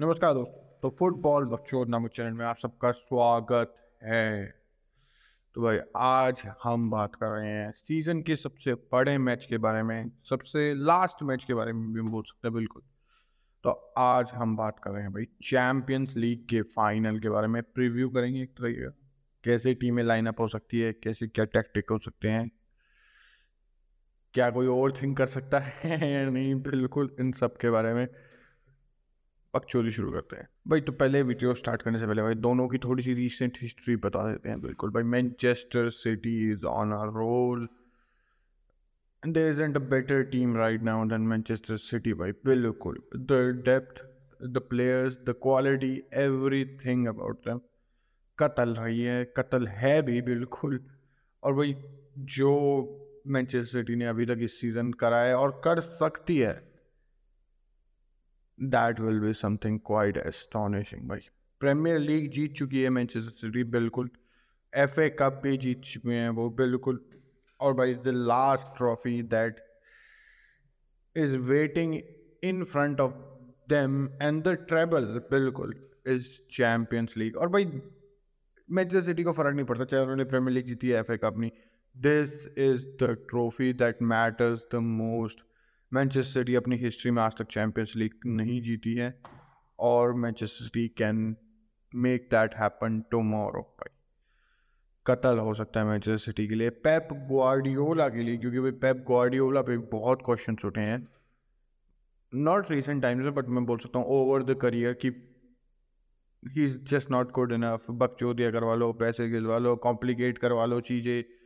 नमस्कार दोस्तों तो फुटबॉल बच्चों नामक चैनल में आप सबका स्वागत है। तो भाई, आज हम बात कर रहे हैं सीज़न के सबसे बड़े मैच के बारे में, सबसे लास्ट मैच के बारे में भी बोल सकते हैं, बिल्कुल। तो आज हम बात कर रहे हैं भाई, चैंपियंस लीग के फाइनल के बारे में, प्रीव्यू करेंगे एक तरह कैसे टीमें लाइनअप हो सकती है, कैसे, क्या टैक्टिक हो सकते हैं, क्या कोई और थिंक कर सकता है या नहीं, बिल्कुल इन सब के बारे में। पक्चोली शुरू करते हैं। भाई तो पहले वीडियो स्टार्ट करने से पहले भाई, दोनों की थोड़ी सी रिसेंट हिस्ट्री बता देते हैं। बिल्कुल भाई Manchester City is on a roll and there isn't a better team right now than Manchester City, भाई। बिल्कुल the depth the players the quality everything about them कतल रही है, कतल है भी, बिल्कुल। और भाई, जो मैनचेस्टर सिटी ने अभी तक इस सीज़न करा है और कर सकती है। That will be something quite astonishing भाई। प्रीमियर लीग जीत चुकी है मैनचेस्टर सिटी बिल्कुल। एफ़ ए कप भी जीत चुके हैं वो, बिल्कुल। और भाई the last trophy that is waiting in front of them and the treble बिल्कुल इज़ चैम्पियंस लीग और भाई मैनचेस्टर सिटी को फ़र्क नहीं पड़ता, चाहे उन्होंने प्रीमियर लीग जीती है एफ़ ए कप नहीं। This is the trophy that matters the most Manchester City अपनी हिस्ट्री में आज तक चैम्पियंस लीग नहीं जीती है और Manchester City can make that happen tomorrow भाई। कतल हो सकता है मैनचेस्टर सिटी के लिए। पेप ग्वार्डियोला के लिए क्योंकि भाई पेप ग्वार्डियोला पे बहुत क्वेश्चन उठे हैं। नॉट रिसेंट टाइम्स में बट मैं बोल सकता हूँ ओवर द करियर की he is just not good enough बकचोदिया करवा लो पैसे गिलवा लो कॉम्प्लिकेट करवा लो चीज़ें।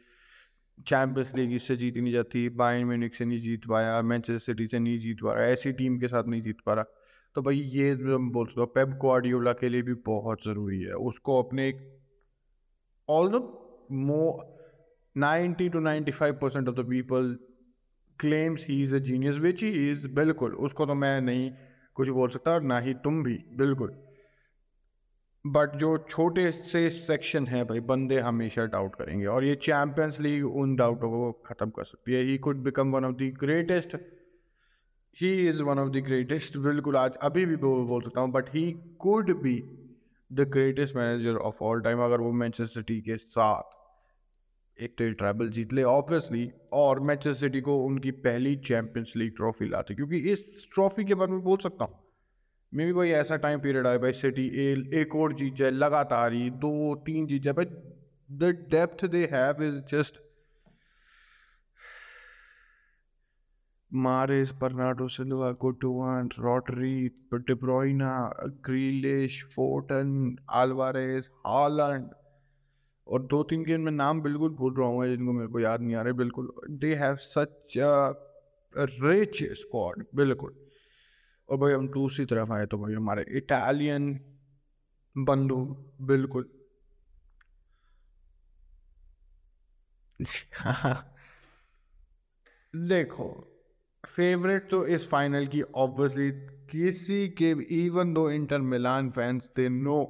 चैंपियंस लीग इससे जीती नहीं जाती बाइन म्यूनिक से नहीं जीत पाया मैनचेस्टर सिटी से नहीं जीत पा रहा ऐसी टीम के साथ नहीं जीत पा रहा तो भाई ये बोल सकता हूँ पेप ग्वार्डियोला के लिए भी बहुत ज़रूरी है। उसको अपने एक all the mo ninety two ninety five percent of the people claims he is a genius which he is बिल्कुल। उसको तो मैं नहीं कुछ बोल सकता और ना ही तुम भी, बिल्कुल। बट जो छोटे से सेक्शन है भाई बंदे हमेशा डाउट करेंगे। और ये चैंपियंस लीग उन डाउटों को ख़त्म कर सकती है। He could become one of the greatest he is one of the greatest बिल्कुल आज अभी भी बोल, सकता हूँ। But he could be the greatest manager of all time अगर वो मैनचेस्टर सिटी के साथ एक तो ट्रैवल जीत ले ऑब्वियसली और मैनचेस्टर सिटी को उनकी पहली चैंपियंस लीग ट्रॉफी लाते। क्योंकि इस ट्रॉफी के बारे में बोल सकता हूँ। मे भी भाई ऐसा टाइम पीरियड आए भाई सिटी ए, एक और जीत जाए लगातार ही दो, तीन जीत जाए भाई the depth they have is just Mahrez Bernardo Silva Gundogan Rodri De Bruyne Grealish Foden Alvarez Haaland और दो तीन के मैं नाम बिल्कुल भूल रहा हूँ जिनको मेरे को याद नहीं आ रहे, बिल्कुल they have such rich squad बिल्कुल। और भाई हम दूसरी तरफ़ आए तो भाई हमारे इटालियन बंधु बिल्कुल। देखो फेवरेट तो इस फाइनल की ऑब्वियसली किसी के even though Inter Milan fans they know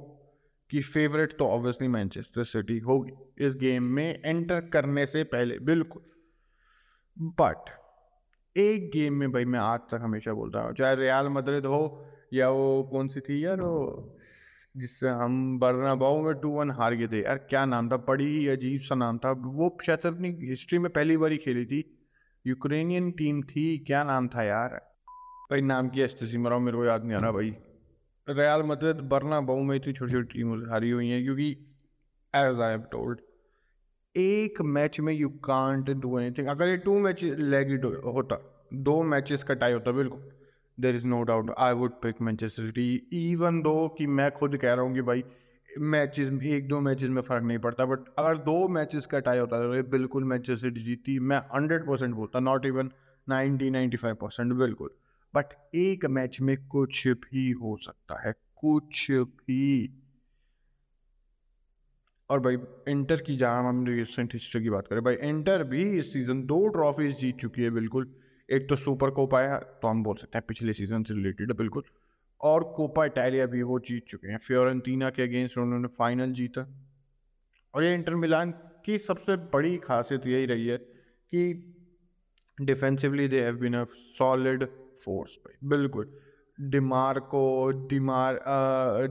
कि फेवरेट तो ऑब्वियसली मैनचेस्टर सिटी होगी। इस गेम में एंटर करने से पहले, बिल्कुल। बट एक गेम में भाई मैं आज तक हमेशा बोलता हूँ, चाहे रियाल मदरिद हो या वो कौन सी थी यार वो, जिससे हम बर्नाबाऊ में टू वन हार गए थे। यार क्या नाम था? बड़ी अजीब सा नाम था। वो शायद अपनी हिस्ट्री में पहली बार ही खेली थी। यूक्रेनियन टीम थी, क्या नाम था यार? भाई नाम की एस्टेसी मरा मेरे को याद नहीं आ रहा भाई। रियाल मदरिद बर्नाबाऊ में इतनी छोटी छोटी टीम हारी हुई हैं, क्योंकि एज आई हैव टोल्ड एक मैच में यू कांट डू एनीथिंग अगर ये टू मैच लेग होता, दो मैचेस का टाई होता, बिल्कुल। There is no doubt I would pick Manchester City even though कि मैं खुद कह रहा हूँ कि भाई मैचेस एक दो मैचेस में फ़र्क नहीं पड़ता बट अगर दो मैचेस का टाई होता तो बिल्कुल मैनचेस्टर सिटी जीती, मैं हंड्रेड परसेंट बोलता not even ninety ninety five percent बिल्कुल। बट एक मैच में कुछ भी हो सकता है, कुछ भी। और भाई इंटर की जहाँ हम रिसेंट हिस्ट्री की बात करें, भाई इंटर भी इस सीज़न दो ट्रॉफीज जीत चुकी है बिल्कुल। एक तो सुपर कोपा है तो हम बोल सकते हैं पिछले सीज़न से रिलेटेड बिल्कुल। और कोपा इटालिया भी वो जीत चुके हैं। फ्योरेंटीना के अगेंस्ट उन्होंने फाइनल जीता। और ये इंटर मिलान की सबसे बड़ी खासियत यही रही है कि defensively they have been a solid force भाई, बिल्कुल। डिमार्को डिमार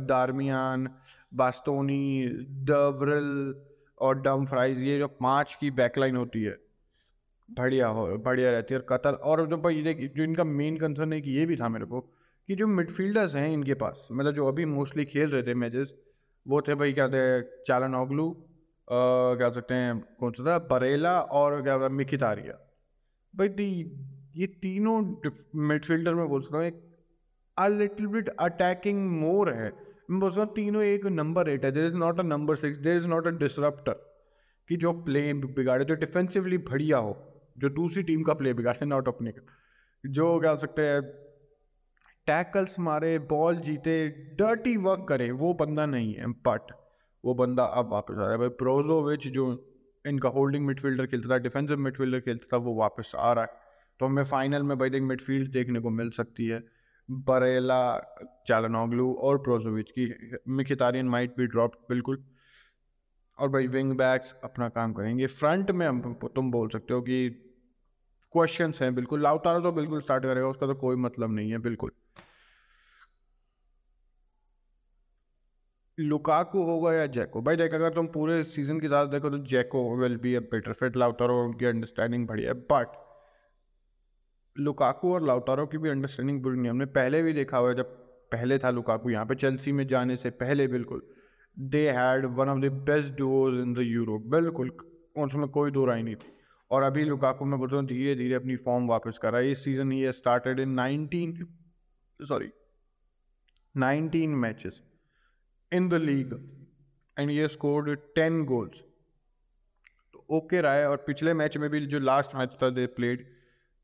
दारमियान बास्तोनी डवरल और डम फ्राइज ये जो पाँच की बैकलाइन होती है, बढ़िया हो, बढ़िया रहती है। और कतर, और जो भाई, देख, जो इनका मेन कंसर्न है कि ये भी था मेरे को, कि जो मिडफील्डर्स हैं इनके पास मतलब जो अभी मोस्टली खेल रहे थे मैचेस वो थे भाई, क्या थे चालन ओगलू क्या सकते हैं, कौन सा था बरेला और क्या मिखितारिया भाई दी ये तीनों मिडफील्डर में बोल सकता हूँ, एक a little bit attacking more है। सकता तीनों एक नंबर एट है। There is not a number six there is not a disruptor कि जो प्ले बिगाड़े, जो डिफेंसिवली बढ़िया हो, जो दूसरी टीम का प्ले बिगाड़े नॉट अपने का। जो क्या सकते हैं टैकल्स मारे बॉल जीते डर्टी वर्क करे, वो बंदा नहीं है। बट वो बंदा अब वापस आ रहा है। भाई प्रोजोविच जो इनका होल्डिंग मिडफील्डर खेलता था डिफेंसिव मिडफील्डर खेलता था, वो वापस आ रहा है। तो हमें फाइनल में भाई देख मिडफील्ड देखने को मिल सकती है। बरेला चालनोगलू और प्रोजोविच की मिखितारियन माइट भी ड्रॉप बिल्कुल। और भाई विंग बैक्स अपना काम करेंगे। फ्रंट में हम तुम बोल सकते हो कि क्वेश्चंस हैं बिल्कुल। लाउतारा तो बिल्कुल स्टार्ट करेगा उसका तो कोई मतलब नहीं है बिल्कुल। लुकाकू होगा या जैको भाई देख अगर तुम पूरे सीज़न के साथ देखो तो Dzeko will be a better fit Lautaro उनकी अंडरस्टैंडिंग बढ़िया बट लुकाकू और लाउतारो की भी अंडरस्टैंडिंग बुरी नहीं हमने पहले भी देखा हुआ है, जब पहले था लुकाकू यहाँ पे चेल्सी में जाने से पहले बिल्कुल they had one of the best duos in the Europe बिल्कुल उसमें कोई दो राय नहीं थी। और अभी लुकाकू मैं बोलता हूँ धीरे धीरे अपनी फॉर्म वापस कर। रहा है इस season he started in nineteen sorry nineteen matches in the league and ये स्कोर्ड टेन गोल्स तो ओके रहा है और पिछले मैच में भी जो लास्ट मैच था they played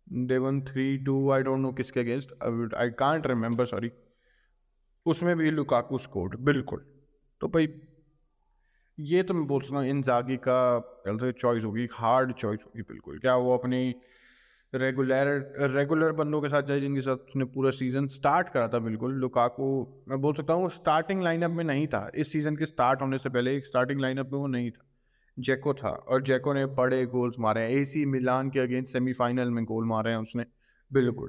they one three two I don't know किसके against I can't remember sorry उसमें भी लुकाकू स्कोर्ड बिल्कुल। तो भाई, ये तो मैं बोल सकता हूँ इन जागी का चॉइस होगी हार्ड चॉइस होगी, बिल्कुल। क्या वो अपनी रेगुलर रेगुलर बंदों के साथ जाए, जिनके साथ उसने पूरा सीज़न स्टार्ट करा था, बिल्कुल। लुकाकू मैं बोल सकता हूँ, वो स्टार्टिंग लाइनअप में नहीं था। इस सीज़न के स्टार्ट होने से पहले स्टार्टिंग लाइनअप में वो नहीं था। जैको था और जेको ने बड़े गोल्स मारे हैं। एसी मिलान के अगेंस्ट सेमीफाइनल में गोल मारे हैं उसने। बिल्कुल।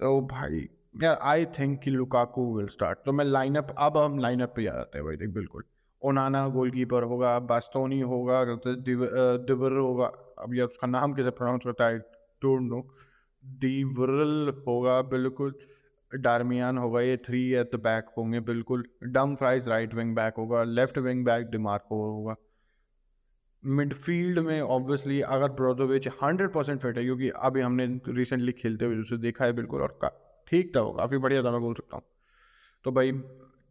तो भाई, यार आई थिंक कि लुकाकू विल स्टार्ट तो मैं लाइनअप अब हम लाइनअप पे जाते हैं भाई, देख, बिल्कुल। ओनाना गोलकीपर होगा बास्तोनी होगा दिवर होगा। अब ये उसका नाम कैसे प्रोनाउंस करता है डोंट नो दिवरल होगा, बिल्कुल। डारमियान होगा, ये थ्री एट द बैक होंगे, बिल्कुल। Dumfries right wing back होगा लेफ़्ट विंग बैक डिमार्को होगा। मिडफील्ड में ऑब्वियसली अगर ब्रोजोविच हंड्रेड परसेंट फिट है, क्योंकि अभी हमने रिसेंटली खेलते हुए उसे देखा है बिल्कुल और ठीक था वो, काफ़ी बढ़िया था, मैं बोल सकता हूँ। तो भाई,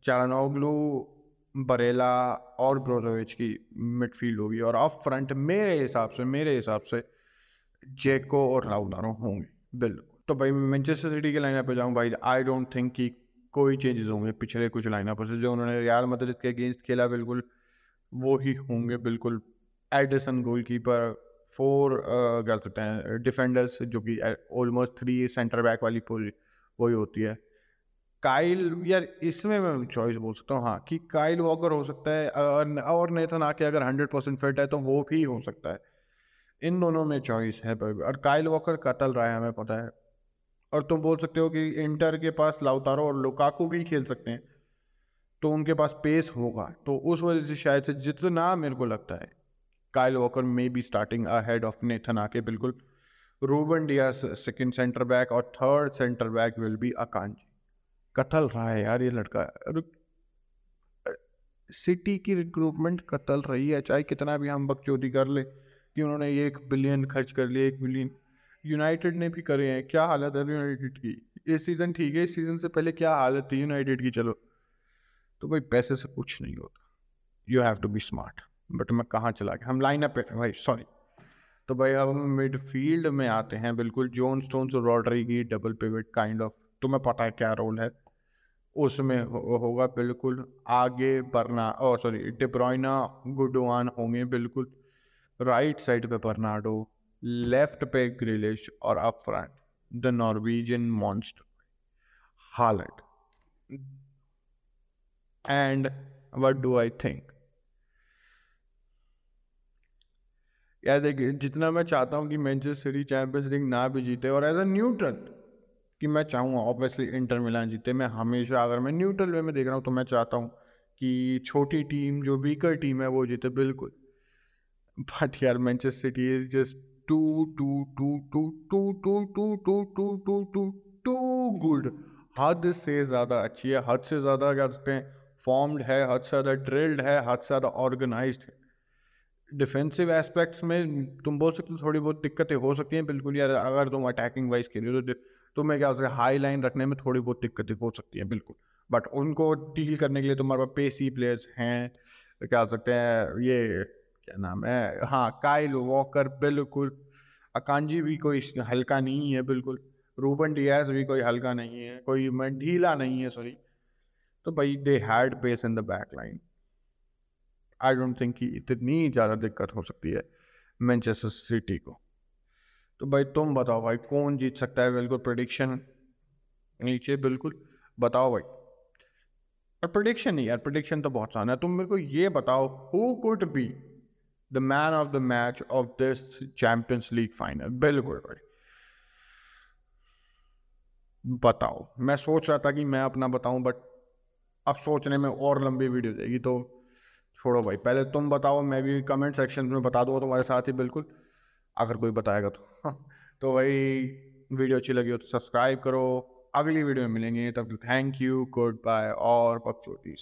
चारानोग्लू, बरेला और ब्रोजोविच की मिडफील्ड होगी और ऑफ़ फ्रंट मेरे हिसाब से, मेरे हिसाब से जेको और राउलारो होंगे, बिल्कुल। तो भाई मैनचेस्टर सिटी के लाइनअप पे जाऊँ, भाई आई डोंट थिंक कि कोई चेंजेस होंगे पिछले कुछ लाइनअप से, जो उन्होंने रियाल मदद के अगेंस्ट खेला, बिल्कुल, वो ही होंगे, बिल्कुल एडिसन गोलकीपर फोर कर सकते हैं डिफेंडर्स जो कि ऑलमोस्ट थ्री सेंटर बैक वाली पोजिशन वही होती है। काइल यार, इसमें मैं चॉइस बोल सकता हूँ हाँ कि काइल वॉकर हो सकता है, और नेथन आके अगर हंड्रेड परसेंट फिट है तो वो भी हो सकता है। इन दोनों में चॉइस है और काइल वॉकर कतल रहा है, हमें पता है। और तुम बोल सकते हो कि इंटर के पास लाउतारो और लुकाकू भी खेल सकते हैं तो उनके पास पेस होगा तो उस वजह से शायद से जितना मेरे को लगता है Kyle Walker may be starting ahead of Nathan Ake बिल्कुल Ruben Dias second centre back और third centre back will be Akanji कतल रहा है यार ये लड़का सिटी की रिक्रूटमेंट कतल रही है चाहे कितना भी हम बकचोदी कर ले कि उन्होंने एक बिलियन खर्च कर लिया एक बिलियन यूनाइटेड ने भी करे हैं क्या हालत है यूनाइटेड की इस सीज़न ठीक है इस सीज़न से पहले क्या हालत थी यूनाइटेड की चलो तो भाई पैसे से कुछ नहीं होता you have to be smart but मैं कहाँ चला गया? हम लाइन अप भाई सॉरी तो भाई अब हम मिडफील्ड में आते हैं बिल्कुल जोन स्टोन्स और रॉडरी की डबल पिवट काइंड ऑफ़ तुम्हें पता है क्या रोल है? उसमें हो, होगा बिल्कुल आगे बरना ओ सॉरी डिब्रोइना गुडवान होंगे बिल्कुल. राइट साइड पे बर्नाडो लेफ़्ट पे ग्रिलिश और up front the Norwegian monster Haaland and what do I think यार देखिए जितना मैं चाहता हूँ कि मैनचेस्टर सिटी चैंपियंस लीग ना भी जीते और एज अ न्यूट्रल कि मैं चाहूँगा ऑब्वियसली इंटर मिलान जीते मैं हमेशा अगर मैं न्यूट्रल वे में देख रहा हूँ तो मैं चाहता हूँ कि छोटी टीम जो वीकर टीम है वो जीते बिल्कुल बट यार Manchester City is just too too too too too too too too too too too too good हद से ज़्यादा अच्छी है हद से ज़्यादा क्या कहते हैं फॉर्म्ड है हद से ज़्यादा ड्रिल्ड है हद से ज़्यादा ऑर्गेनाइज्ड है डिफेंसिव एस्पेक्ट्स में तुम बोल सकते हो थोड़ी बहुत दिक्कतें हो सकती हैं। बिल्कुल यार, अगर तुम अटैकिंग वाइज खेल रहे हो तो तुम्हें क्या होता है हाई लाइन रखने में थोड़ी बहुत दिक्कतें हो सकती हैं, बिल्कुल। बट उनको डील करने के लिए तुम्हारे पास पेसी प्लेयर्स हैं, क्या हो सकते हैं, ये क्या नाम है हाँ काइल वॉकर बिल्कुल। अकांजी भी कोई हल्का नहीं है, बिल्कुल। रूबन डियाज भी कोई हल्का नहीं है, कोई ढीला नहीं है सॉरी तो भाई they had pace in the back line I don't think कि इतनी ज़्यादा दिक्कत हो सकती है मैनचेस्टर सिटी को। तो भाई तुम बताओ भाई, कौन जीत सकता है? बिल्कुल प्रडिक्शन नीचे, बिल्कुल। बताओ भाई। और प्रडिक्शन नहीं यार प्रडिक्शन तो बहुत आसान है। तुम मेरे को ये बताओ who could be the man of the match of this Champions League final बिल्कुल भाई। बताओ। मैं सोच रहा था कि मैं अपना बताऊँ बट अब सोचने में और लंबी वीडियो जाएगी तो छोड़ो भाई, पहले तुम बताओ, मैं भी कमेंट सेक्शन में बता दूँगा तुम्हारे साथ ही, बिल्कुल। अगर कोई बताएगा तो। तो भाई, वीडियो अच्छी लगी हो तो सब्सक्राइब करो। अगली वीडियो में मिलेंगे, तब थैंक यू गुड बाय और बकचोदी